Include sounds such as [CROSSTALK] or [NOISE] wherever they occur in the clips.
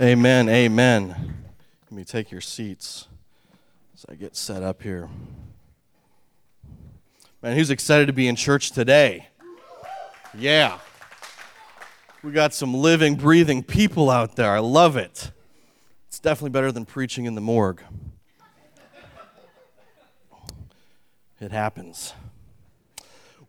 Amen. Amen. Let me take your seats as I get set up here. Man, who's excited to be in church today? Yeah. We got some living, breathing people out there. I love it. It's definitely better than preaching in the morgue. It happens.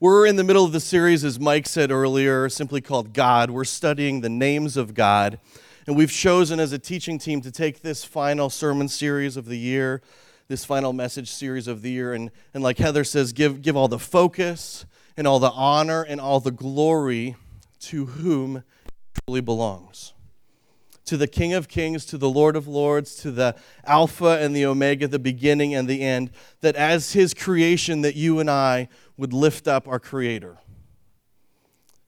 We're in the middle of the series, as Mike said earlier, simply called God. We're studying the names of God. And we've chosen as a teaching team to take this final sermon series of the year, this final message series of the year, and, and like Heather says, give, give all the focus and all the honor and all the glory to whom it truly belongs to the King of Kings, to the Lord of Lords, to the Alpha and the Omega, the beginning and the end, that as His creation, that you and I would lift up our Creator.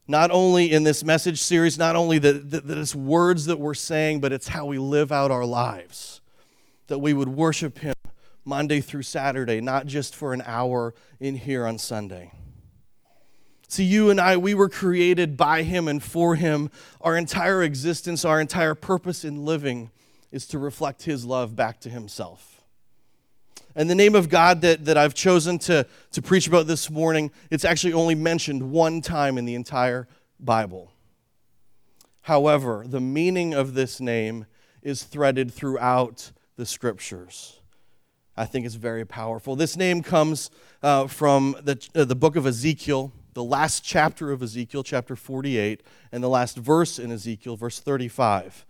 Not only in this message series, not only that, it's words that we're saying, but it's how we live out our lives. That we would worship Him Monday through Saturday, not just for an hour in here on Sunday. See, you and I, we were created by Him and for Him. Our entire existence, our entire purpose in living is to reflect His love back to Himself. And the name of God that, that I've chosen to, to preach about this morning, it's actually only mentioned one time in the entire Bible. However, the meaning of this name is threaded throughout the scriptures. I think it's very powerful. This name comes uh, from the, uh, the book of Ezekiel, the last chapter of Ezekiel, chapter 48, and the last verse in Ezekiel, verse 35.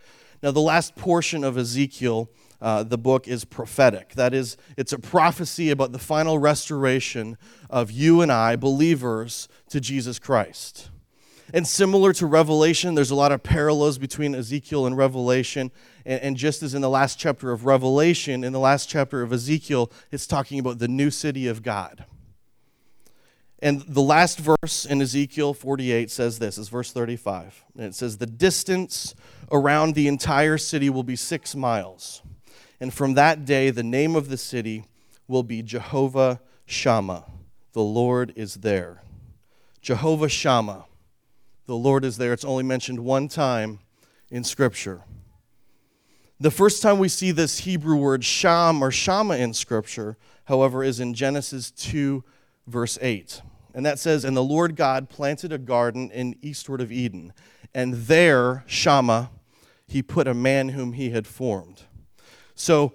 Now, the last portion of Ezekiel, uh, the book is prophetic. That is, it's a prophecy about the final restoration of you and I, believers, to Jesus Christ. And similar to Revelation, there's a lot of parallels between Ezekiel and Revelation. And, and, just as in the last chapter of Revelation, in the last chapter of Ezekiel, it's talking about the new city of God. And the last verse in Ezekiel 48 says this, is verse 35. And it says, The distance around the entire city will be six miles. And from that day, the name of the city will be Jehovah Shammah. The Lord is there. Jehovah Shammah. The Lord is there. It's only mentioned one time in Scripture. The first time we see this Hebrew word sham or shama in Scripture, however, is in Genesis 2, verse 8. And that says, And the Lord God planted a garden in eastward of Eden, and there, Shammah, he put a man whom he had formed. So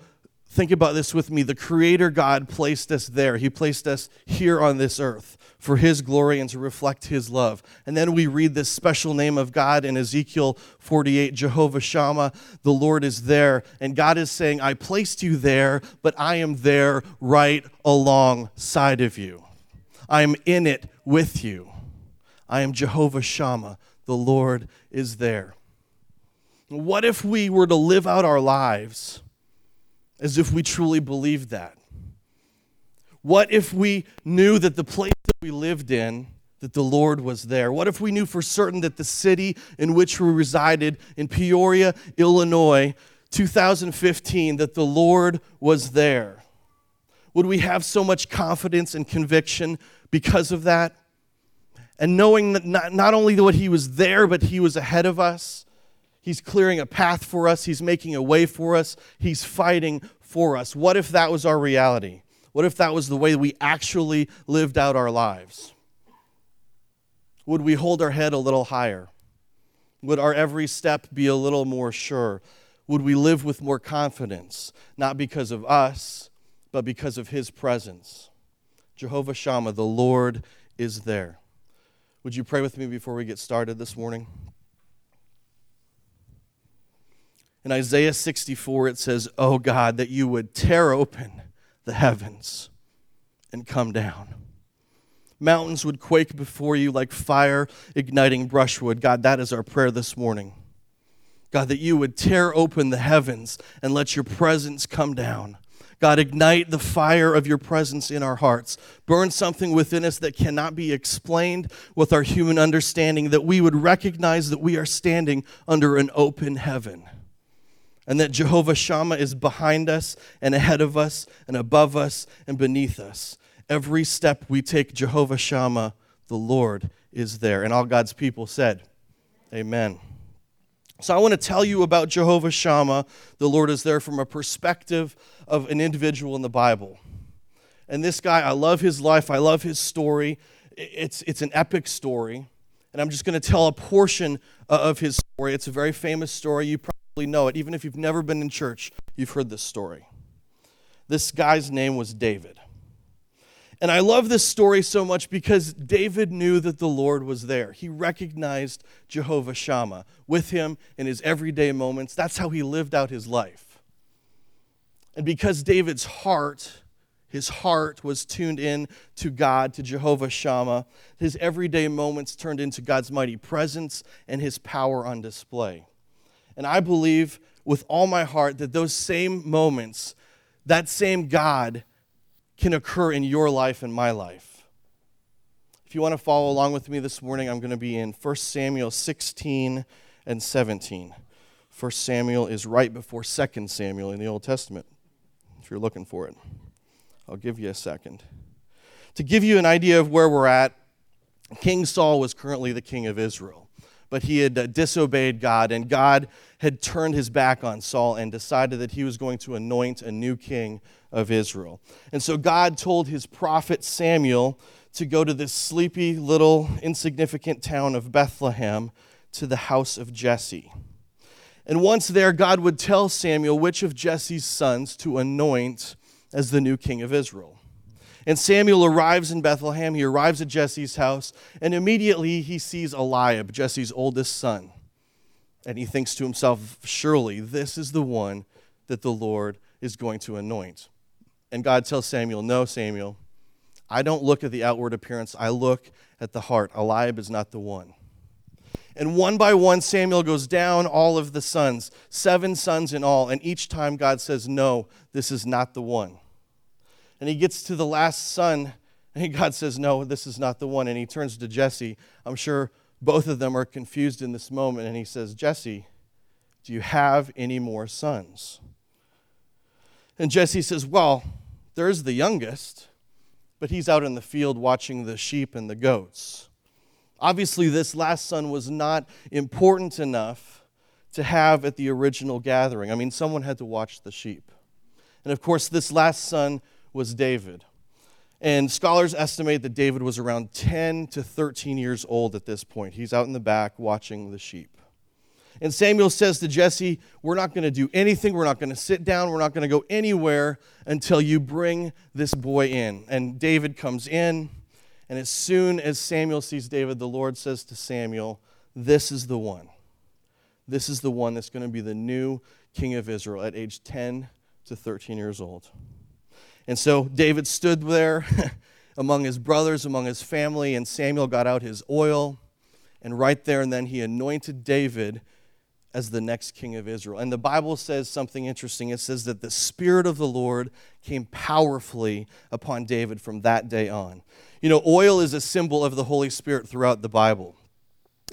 think about this with me. The Creator God placed us there, He placed us here on this earth for His glory and to reflect His love. And then we read this special name of God in Ezekiel 48 Jehovah Shammah, the Lord is there. And God is saying, I placed you there, but I am there right alongside of you. I am in it with you. I am Jehovah Shammah. The Lord is there. What if we were to live out our lives as if we truly believed that? What if we knew that the place that we lived in, that the Lord was there? What if we knew for certain that the city in which we resided in Peoria, Illinois, 2015, that the Lord was there? Would we have so much confidence and conviction because of that. And knowing that not, not only that he was there, but he was ahead of us. He's clearing a path for us, he's making a way for us, he's fighting for us. What if that was our reality? What if that was the way we actually lived out our lives? Would we hold our head a little higher? Would our every step be a little more sure? Would we live with more confidence, not because of us, but because of His presence? Jehovah Shammah, the Lord is there. Would you pray with me before we get started this morning? In Isaiah 64, it says, Oh God, that you would tear open the heavens and come down. Mountains would quake before you like fire igniting brushwood. God, that is our prayer this morning. God, that you would tear open the heavens and let your presence come down. God, ignite the fire of your presence in our hearts. Burn something within us that cannot be explained with our human understanding, that we would recognize that we are standing under an open heaven. And that Jehovah Shammah is behind us and ahead of us and above us and beneath us. Every step we take, Jehovah Shammah, the Lord is there. And all God's people said, Amen. So I want to tell you about Jehovah Shammah. The Lord is there from a perspective of an individual in the Bible. And this guy, I love his life, I love his story. It's, it's an epic story. And I'm just going to tell a portion uh, of his story. It's a very famous story. You probably know it. Even if you've never been in church, you've heard this story. This guy's name was David. And I love this story so much because David knew that the Lord was there. He recognized Jehovah Shammah with him in his everyday moments. That's how he lived out his life. And because David's heart, his heart was tuned in to God, to Jehovah Shammah, his everyday moments turned into God's mighty presence and his power on display. And I believe with all my heart that those same moments, that same God, can occur in your life and my life. If you want to follow along with me this morning, I'm going to be in 1 Samuel 16 and 17. 1 Samuel is right before 2 Samuel in the Old Testament, if you're looking for it. I'll give you a second. To give you an idea of where we're at, King Saul was currently the king of Israel but he had uh, disobeyed God, and God had turned his back on Saul and decided that he was going to anoint a new king of Israel. And so God told his prophet Samuel to go to this sleepy little insignificant town of Bethlehem to the house of Jesse. And once there, God would tell Samuel which of Jesse's sons to anoint as the new king of Israel. And Samuel arrives in Bethlehem. He arrives at Jesse's house, and immediately he sees Eliab, Jesse's oldest son. And he thinks to himself, Surely this is the one that the Lord is going to anoint. And God tells Samuel, No, Samuel, I don't look at the outward appearance, I look at the heart. Eliab is not the one. And one by one, Samuel goes down all of the sons, seven sons in all. And each time God says, No, this is not the one. And he gets to the last son, and [LAUGHS] God says, No, this is not the one. And he turns to Jesse. I'm sure both of them are confused in this moment. And he says, Jesse, do you have any more sons? And Jesse says, Well, there's the youngest, but he's out in the field watching the sheep and the goats. Obviously, this last son was not important enough to have at the original gathering. I mean, someone had to watch the sheep. And of course, this last son was David. And scholars estimate that David was around 10 to 13 years old at this point. He's out in the back watching the sheep. And Samuel says to Jesse, We're not going to do anything. We're not going to sit down. We're not going to go anywhere until you bring this boy in. And David comes in. And as soon as Samuel sees David, the Lord says to Samuel, This is the one. This is the one that's going to be the new king of Israel at age 10 to 13 years old. And so David stood there [LAUGHS] among his brothers, among his family, and Samuel got out his oil. And right there and then he anointed David as the next king of Israel. And the Bible says something interesting. It says that the Spirit of the Lord came powerfully upon David from that day on. You know, oil is a symbol of the Holy Spirit throughout the Bible.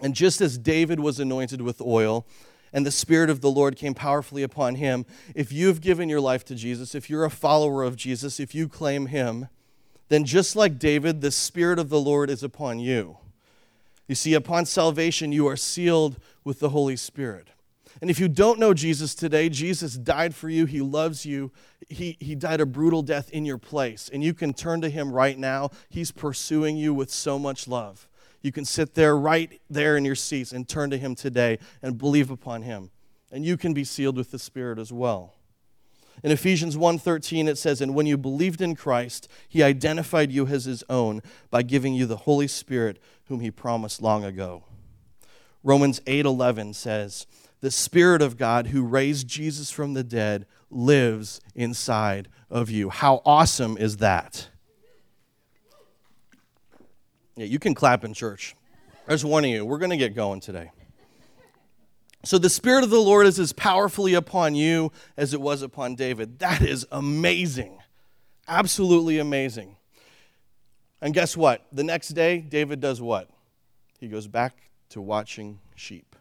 And just as David was anointed with oil, and the Spirit of the Lord came powerfully upon him. If you've given your life to Jesus, if you're a follower of Jesus, if you claim him, then just like David, the Spirit of the Lord is upon you. You see, upon salvation, you are sealed with the Holy Spirit. And if you don't know Jesus today, Jesus died for you. He loves you. He, he died a brutal death in your place. And you can turn to Him right now. He's pursuing you with so much love. You can sit there right there in your seats and turn to Him today and believe upon Him. And you can be sealed with the Spirit as well. In Ephesians 1:13 it says, "And when you believed in Christ, he identified you as his own by giving you the Holy Spirit whom he promised long ago." Romans 8:11 says, "The Spirit of God who raised Jesus from the dead lives inside of you." How awesome is that? Yeah, you can clap in church. I just warning you, we're going to get going today. So the Spirit of the Lord is as powerfully upon you as it was upon David. That is amazing. Absolutely amazing. And guess what? The next day, David does what? He goes back to watching sheep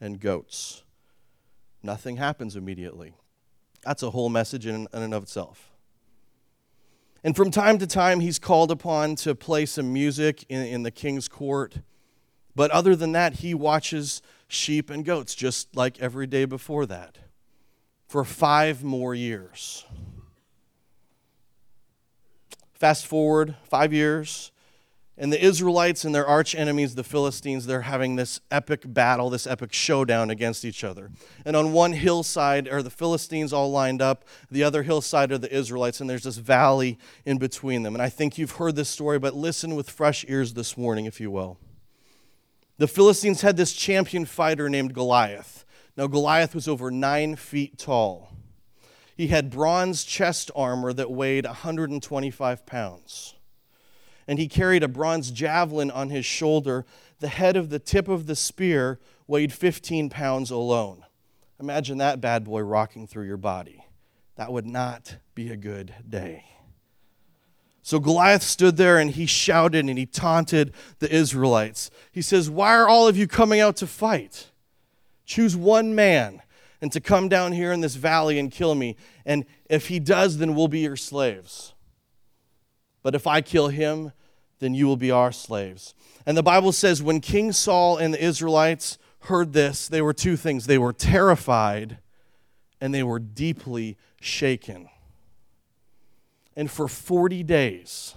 and goats. Nothing happens immediately. That's a whole message in and of itself. And from time to time, he's called upon to play some music in, in the king's court. But other than that, he watches sheep and goats just like every day before that for five more years. Fast forward five years, and the Israelites and their arch enemies, the Philistines, they're having this epic battle, this epic showdown against each other. And on one hillside are the Philistines all lined up, the other hillside are the Israelites, and there's this valley in between them. And I think you've heard this story, but listen with fresh ears this morning, if you will. The Philistines had this champion fighter named Goliath. Now, Goliath was over nine feet tall. He had bronze chest armor that weighed 125 pounds. And he carried a bronze javelin on his shoulder. The head of the tip of the spear weighed 15 pounds alone. Imagine that bad boy rocking through your body. That would not be a good day. So Goliath stood there and he shouted and he taunted the Israelites. He says, Why are all of you coming out to fight? Choose one man and to come down here in this valley and kill me. And if he does, then we'll be your slaves. But if I kill him, then you will be our slaves. And the Bible says when King Saul and the Israelites heard this, they were two things they were terrified and they were deeply shaken. And for 40 days,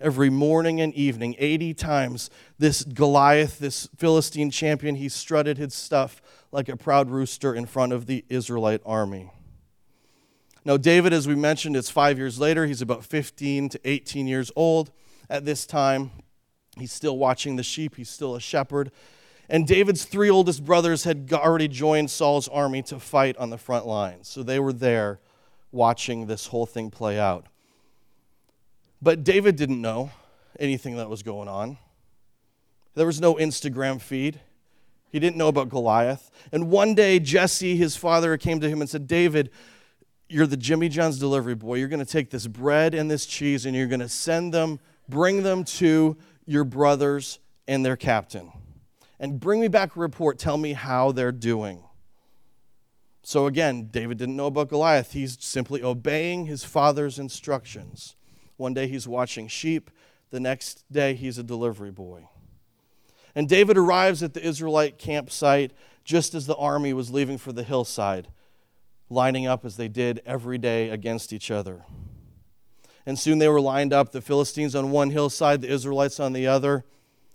every morning and evening, 80 times, this Goliath, this Philistine champion, he strutted his stuff like a proud rooster in front of the Israelite army. Now, David, as we mentioned, it's five years later. He's about 15 to 18 years old at this time. He's still watching the sheep, he's still a shepherd. And David's three oldest brothers had already joined Saul's army to fight on the front lines. So they were there watching this whole thing play out. But David didn't know anything that was going on. There was no Instagram feed. He didn't know about Goliath. And one day, Jesse, his father, came to him and said, David, you're the Jimmy John's delivery boy. You're going to take this bread and this cheese and you're going to send them, bring them to your brothers and their captain. And bring me back a report. Tell me how they're doing. So again, David didn't know about Goliath. He's simply obeying his father's instructions. One day he's watching sheep, the next day he's a delivery boy. And David arrives at the Israelite campsite just as the army was leaving for the hillside, lining up as they did every day against each other. And soon they were lined up, the Philistines on one hillside, the Israelites on the other,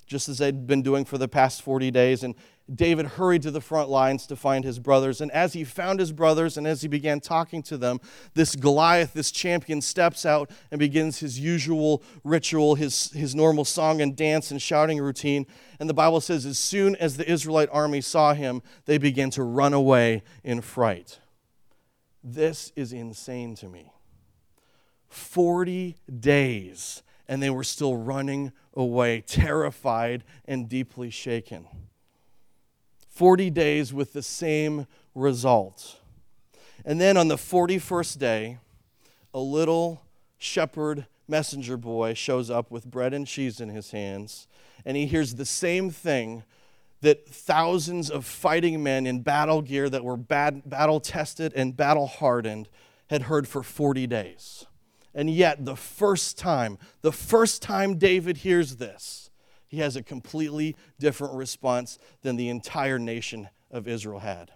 just as they'd been doing for the past 40 days. And David hurried to the front lines to find his brothers. And as he found his brothers and as he began talking to them, this Goliath, this champion, steps out and begins his usual ritual, his, his normal song and dance and shouting routine. And the Bible says, as soon as the Israelite army saw him, they began to run away in fright. This is insane to me. 40 days, and they were still running away, terrified and deeply shaken. 40 days with the same result. And then on the 41st day, a little shepherd messenger boy shows up with bread and cheese in his hands, and he hears the same thing that thousands of fighting men in battle gear that were bad, battle tested and battle hardened had heard for 40 days. And yet, the first time, the first time David hears this, he has a completely different response than the entire nation of Israel had.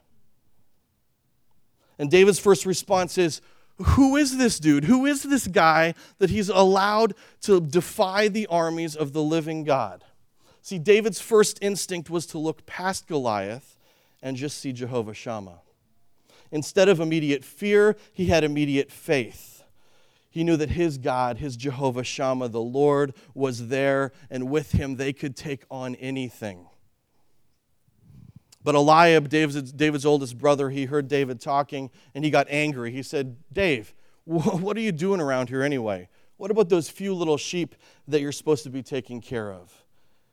And David's first response is, Who is this dude? Who is this guy that he's allowed to defy the armies of the living God? See, David's first instinct was to look past Goliath and just see Jehovah Shammah. Instead of immediate fear, he had immediate faith. He knew that his God, his Jehovah Shammah, the Lord, was there, and with him they could take on anything. But Eliab, David's, David's oldest brother, he heard David talking and he got angry. He said, Dave, [LAUGHS] what are you doing around here anyway? What about those few little sheep that you're supposed to be taking care of?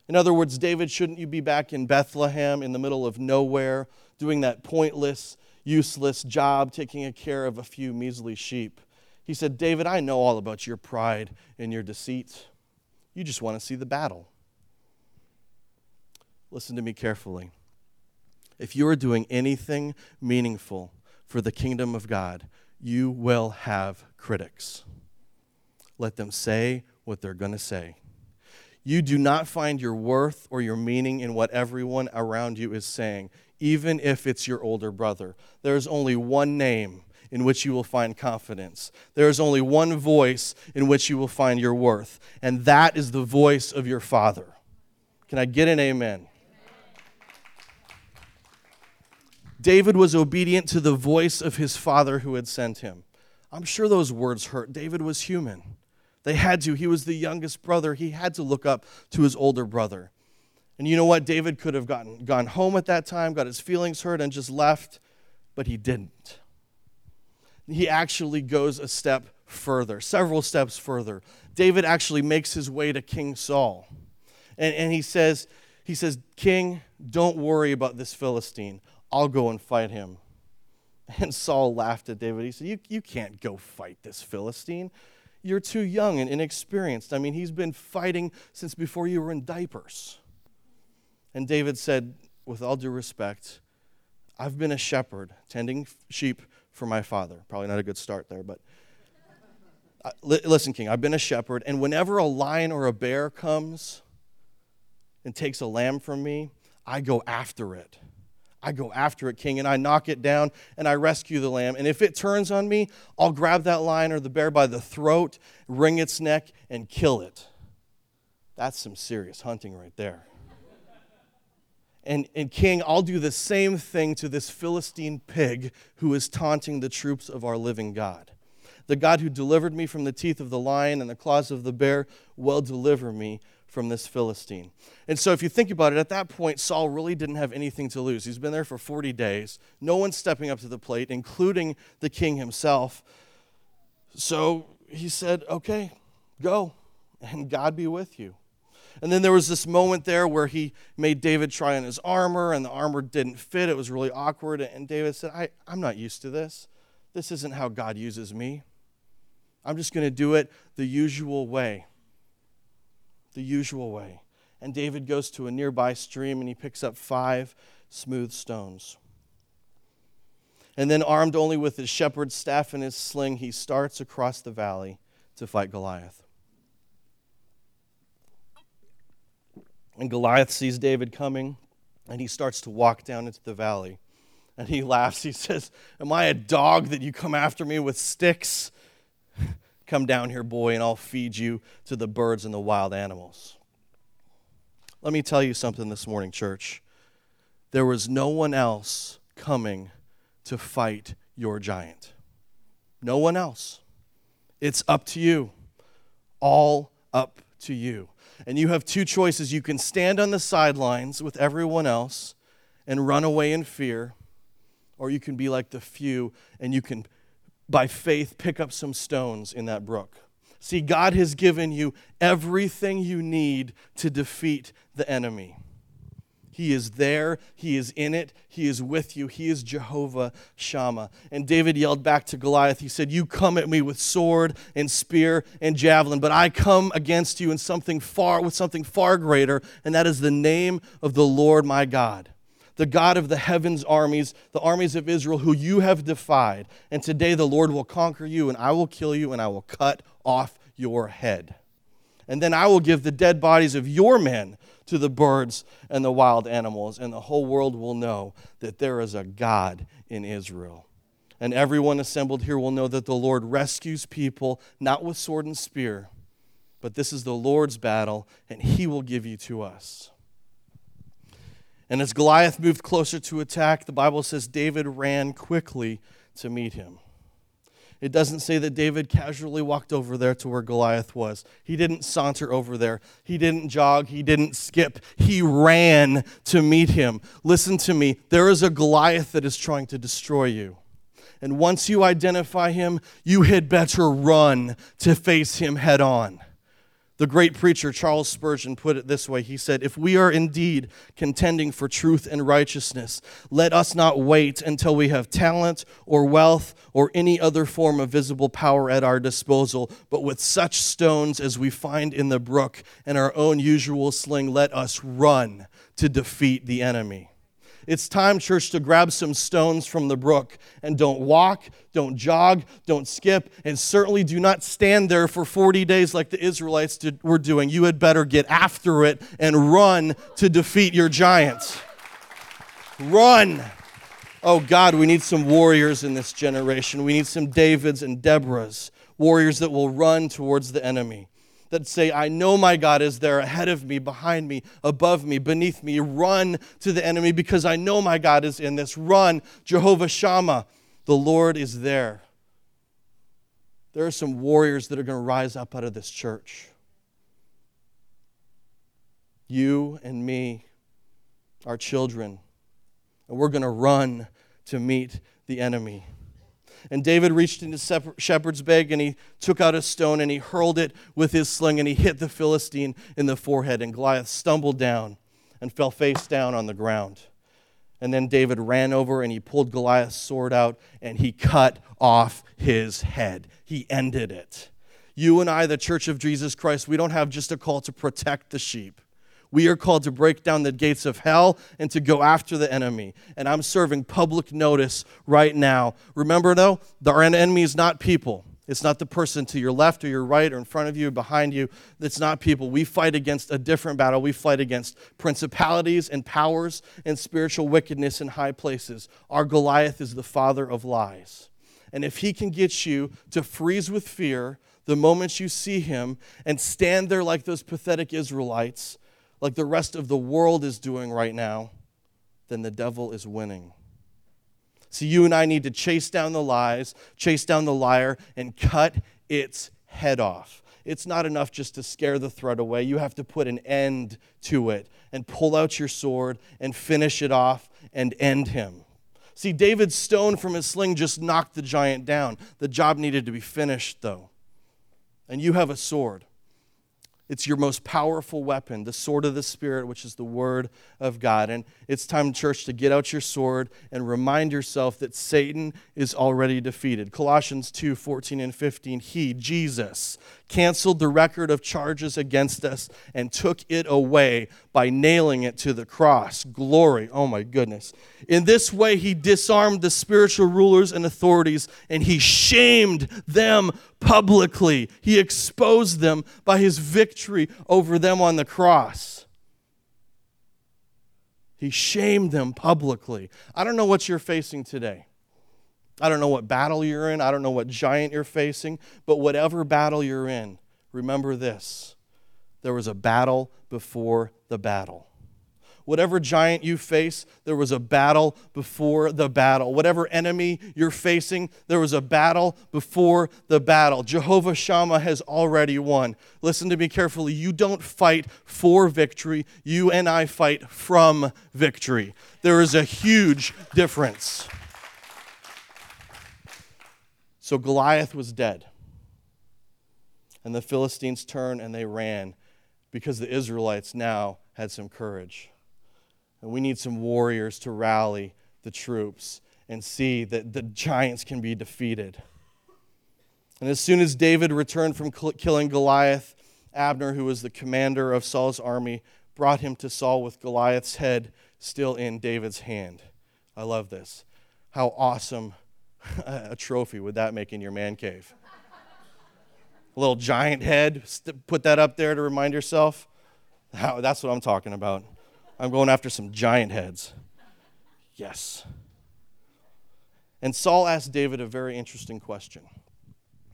In other words, David, shouldn't you be back in Bethlehem in the middle of nowhere doing that pointless, useless job, taking care of a few measly sheep? He said, David, I know all about your pride and your deceit. You just want to see the battle. Listen to me carefully. If you are doing anything meaningful for the kingdom of God, you will have critics. Let them say what they're going to say. you do not find your worth or your meaning in what everyone around you is saying, even if it's your older brother. There's only one name in which you will find confidence. There is only one voice in which you will find your worth, and that is the voice of your Father. Can I get an amen? David was obedient to the voice of his father who had sent him. I'm sure those words hurt. David was human. They had to. He was the youngest brother. He had to look up to his older brother. And you know what? David could have gotten, gone home at that time, got his feelings hurt, and just left, but he didn't. He actually goes a step further, several steps further. David actually makes his way to King Saul. And, and he says, he says, King, don't worry about this Philistine. I'll go and fight him. [LAUGHS] And Saul laughed at David. He said, You, you can't go fight this Philistine. You're too young and inexperienced. I mean, he's been fighting since before you were in diapers. And David said, with all due respect, I've been a shepherd tending sheep for my father. Probably not a good start there, but uh, listen, King, I've been a shepherd, and whenever a lion or a bear comes and takes a lamb from me, I go after it. I go after it, king, and I knock it down and I rescue the lamb. And if it turns on me, I'll grab that lion or the bear by the throat, wring its neck, and kill it. That's some serious hunting right there. And, and king, I'll do the same thing to this Philistine pig who is taunting the troops of our living God. The God who delivered me from the teeth of the lion and the claws of the bear will deliver me from this Philistine. And so, if you think about it, at that point, Saul really didn't have anything to lose. He's been there for 40 days. No one's stepping up to the plate, including the king himself. So he said, Okay, go, and God be with you. And then there was this moment there where he made David try on his armor, and the armor didn't fit. It was really awkward. And David said, I, I'm not used to this. This isn't how God uses me. I'm just going to do it the usual way the usual way. And David goes to a nearby stream and he picks up five smooth stones. And then, armed only with his shepherd's staff and his sling, he starts across the valley to fight Goliath. And Goliath sees David coming and he starts to walk down into the valley. And he laughs. He [LAUGHS] says, Am I a dog that you come after me with sticks? [LAUGHS] Come down here, boy, and I'll feed you to the birds and the wild animals. Let me tell you something this morning, church. There was no one else coming to fight your giant. No one else. It's up to you. All up to you. And you have two choices. You can stand on the sidelines with everyone else and run away in fear, or you can be like the few and you can by faith, pick up some stones in that brook. See, God has given you everything you need to defeat the enemy. He is there. He is in it. He is with you. He is Jehovah Shammah. And David yelled back to Goliath. He said, You come at me with sword and spear and javelin, but I come against you in something far with something far greater, and that is the name of the Lord my God the God of the heavens armies, the armies of Israel, who you have defied. And today the Lord will conquer you, and I will kill you, and I will cut off your head. And then I will give the dead bodies of your men to the birds and the wild animals, and the whole world will know that there is a God in Israel. And everyone assembled here will know that the Lord rescues people not with sword and spear, but this is the Lord's battle, and he will give you to us. And as Goliath moved closer to attack, the Bible says David ran quickly to meet him. It doesn't say that David casually walked over there to where Goliath was. He didn't saunter over there. He didn't jog. He didn't skip. He ran to meet him. Listen to me. There is a Goliath that is trying to destroy you. And once you identify him, you had better run to face him head on. The great preacher Charles Spurgeon put it this way He said, If we are indeed contending for truth and righteousness, let us not wait until we have talent or wealth or any other form of visible power at our disposal, but with such stones as we find in the brook and our own usual sling, let us run to defeat the enemy. It's time, church, to grab some stones from the brook and don't walk, don't jog, don't skip, and certainly do not stand there for 40 days like the Israelites did, were doing. You had better get after it and run to defeat your giants. Run. Oh God, we need some warriors in this generation. We need some Davids and Deborahs, warriors that will run towards the enemy that say, I know my God is there ahead of me, behind me, above me, beneath me. Run to the enemy because I know my God is in this. Run, Jehovah Shammah. The Lord is there. There are some warriors that are going to rise up out of this church. You and me, our children, and we're going to run to meet the enemy. And David reached into shepherd's bag and he took out a stone and he hurled it with his sling and he hit the Philistine in the forehead. And Goliath stumbled down and fell face down on the ground. And then David ran over and he pulled Goliath's sword out and he cut off his head. He ended it. You and I, the Church of Jesus Christ, we don't have just a call to protect the sheep. We are called to break down the gates of hell and to go after the enemy. And I'm serving public notice right now. Remember, though, our enemy is not people. It's not the person to your left or your right or in front of you or behind you. It's not people. We fight against a different battle. We fight against principalities and powers and spiritual wickedness in high places. Our Goliath is the father of lies. And if he can get you to freeze with fear the moment you see him and stand there like those pathetic Israelites like the rest of the world is doing right now, then the devil is winning. See, you and I need to chase down the lies, chase down the liar, and cut its head off. It's not enough just to scare the threat away. You have to put an end to it and pull out your sword and finish it off and end him. See, David's stone from his sling just knocked the giant down. The job needed to be finished, though. And you have a sword. It's your most powerful weapon, the sword of the Spirit, which is the Word of God. And it's time, church, to get out your sword and remind yourself that Satan is already defeated. Colossians 2 14 and 15. He, Jesus, canceled the record of charges against us and took it away by nailing it to the cross. Glory. Oh, my goodness. In this way, he disarmed the spiritual rulers and authorities and he shamed them publicly. He exposed them by his victory over them on the cross. He shamed them publicly. I don't know what you're facing today. I don't know what battle you're in. I don't know what giant you're facing. But whatever battle you're in, remember this there was a battle before the battle. Whatever giant you face, there was a battle before the battle. Whatever enemy you're facing, there was a battle before the battle. Jehovah Shammah has already won. Listen to me carefully. You don't fight for victory, you and I fight from victory. There is a huge difference. So Goliath was dead. And the Philistines turned and they ran because the Israelites now had some courage. And we need some warriors to rally the troops and see that the giants can be defeated. And as soon as David returned from killing Goliath, Abner, who was the commander of Saul's army, brought him to Saul with Goliath's head still in David's hand. I love this. How awesome [LAUGHS] a trophy would that make in your man cave? A little giant head, put that up there to remind yourself. That's what I'm talking about. I'm going after some giant heads. Yes. And Saul asked David a very interesting question.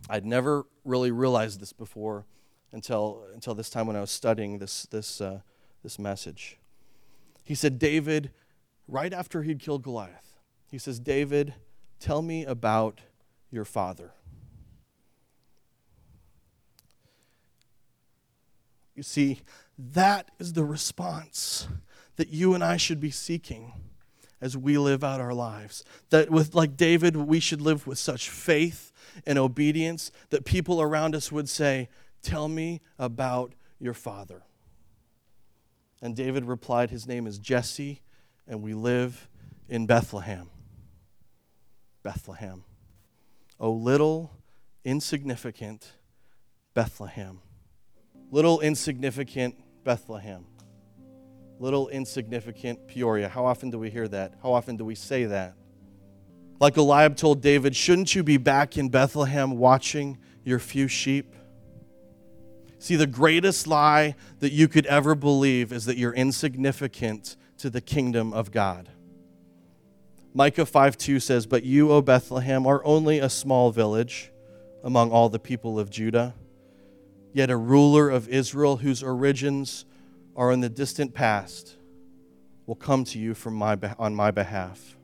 I'd never really realized this before until, until this time when I was studying this, this, uh, this message. He said, David, right after he'd killed Goliath, he says, David, tell me about your father. You see, that is the response that you and I should be seeking as we live out our lives. That with like David, we should live with such faith and obedience that people around us would say, "Tell me about your father." And David replied, "His name is Jesse, and we live in Bethlehem." Bethlehem. O little insignificant Bethlehem. Little insignificant Bethlehem. little insignificant Peoria. How often do we hear that? How often do we say that? Like Eliab told David, shouldn't you be back in Bethlehem watching your few sheep? See, the greatest lie that you could ever believe is that you're insignificant to the kingdom of God. Micah 5 2 says, But you, O Bethlehem, are only a small village among all the people of Judah, yet a ruler of Israel whose origins are in the distant past will come to you from my, on my behalf.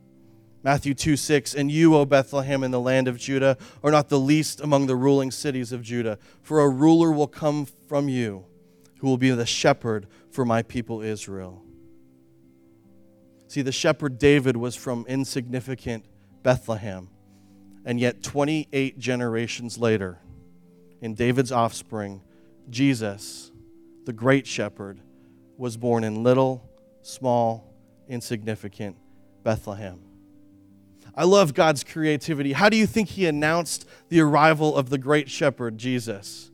Matthew 2 6, and you, O Bethlehem, in the land of Judah, are not the least among the ruling cities of Judah, for a ruler will come from you who will be the shepherd for my people Israel. See, the shepherd David was from insignificant Bethlehem. And yet, 28 generations later, in David's offspring, Jesus, the great shepherd, was born in little, small, insignificant Bethlehem. I love God's creativity. How do you think He announced the arrival of the great shepherd, Jesus?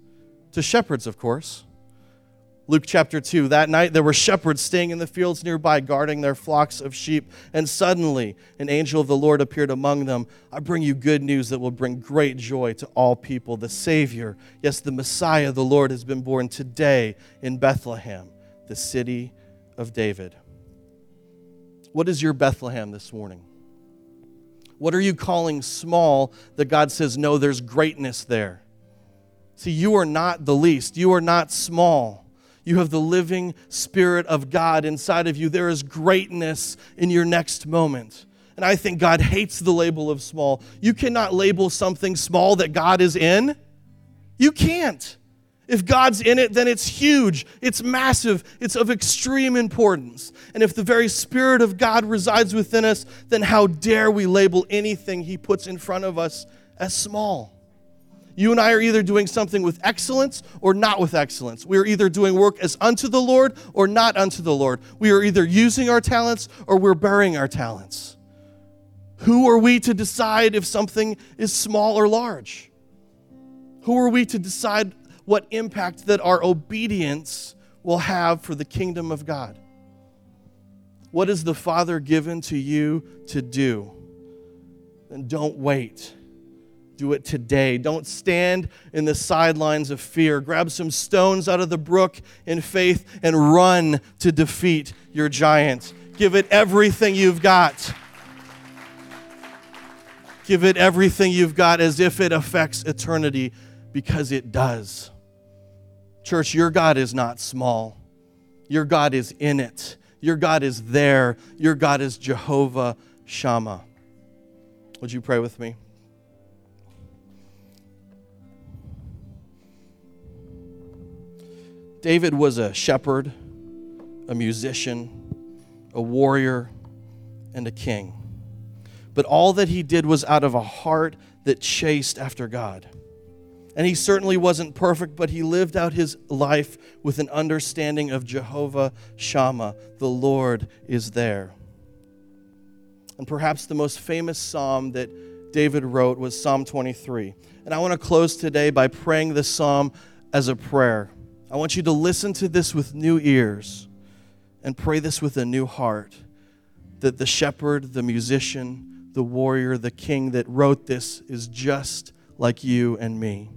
To shepherds, of course. Luke chapter 2. That night there were shepherds staying in the fields nearby, guarding their flocks of sheep. And suddenly an angel of the Lord appeared among them. I bring you good news that will bring great joy to all people. The Savior, yes, the Messiah, the Lord, has been born today in Bethlehem, the city of David. What is your Bethlehem this morning? What are you calling small that God says, no, there's greatness there? See, you are not the least, you are not small. You have the living Spirit of God inside of you. There is greatness in your next moment. And I think God hates the label of small. You cannot label something small that God is in. You can't. If God's in it, then it's huge, it's massive, it's of extreme importance. And if the very Spirit of God resides within us, then how dare we label anything He puts in front of us as small? You and I are either doing something with excellence or not with excellence. We are either doing work as unto the Lord or not unto the Lord. We are either using our talents or we're burying our talents. Who are we to decide if something is small or large? Who are we to decide what impact that our obedience will have for the kingdom of God? What is the Father given to you to do? Then don't wait do it today. Don't stand in the sidelines of fear. Grab some stones out of the brook in faith and run to defeat your giant. Give it everything you've got. Give it everything you've got as if it affects eternity because it does. Church, your God is not small. Your God is in it. Your God is there. Your God is Jehovah Shammah. Would you pray with me? David was a shepherd, a musician, a warrior, and a king. But all that he did was out of a heart that chased after God. And he certainly wasn't perfect, but he lived out his life with an understanding of Jehovah Shammah. The Lord is there. And perhaps the most famous psalm that David wrote was Psalm 23. And I want to close today by praying this psalm as a prayer. I want you to listen to this with new ears and pray this with a new heart that the shepherd, the musician, the warrior, the king that wrote this is just like you and me.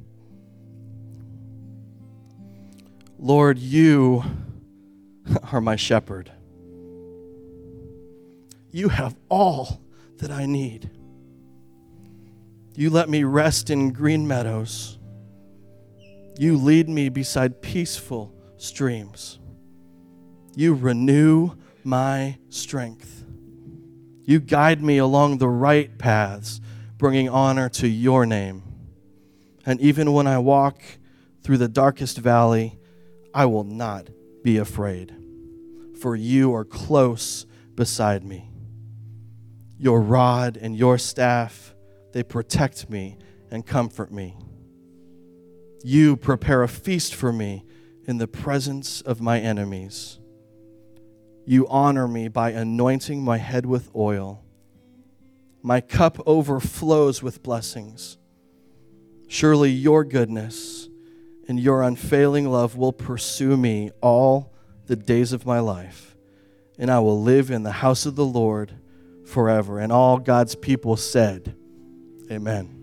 Lord, you [LAUGHS] are my shepherd. You have all that I need. You let me rest in green meadows. You lead me beside peaceful streams. You renew my strength. You guide me along the right paths, bringing honor to your name. And even when I walk through the darkest valley, I will not be afraid, for you are close beside me. Your rod and your staff, they protect me and comfort me. You prepare a feast for me in the presence of my enemies. You honor me by anointing my head with oil. My cup overflows with blessings. Surely your goodness and your unfailing love will pursue me all the days of my life, and I will live in the house of the Lord forever. And all God's people said, Amen.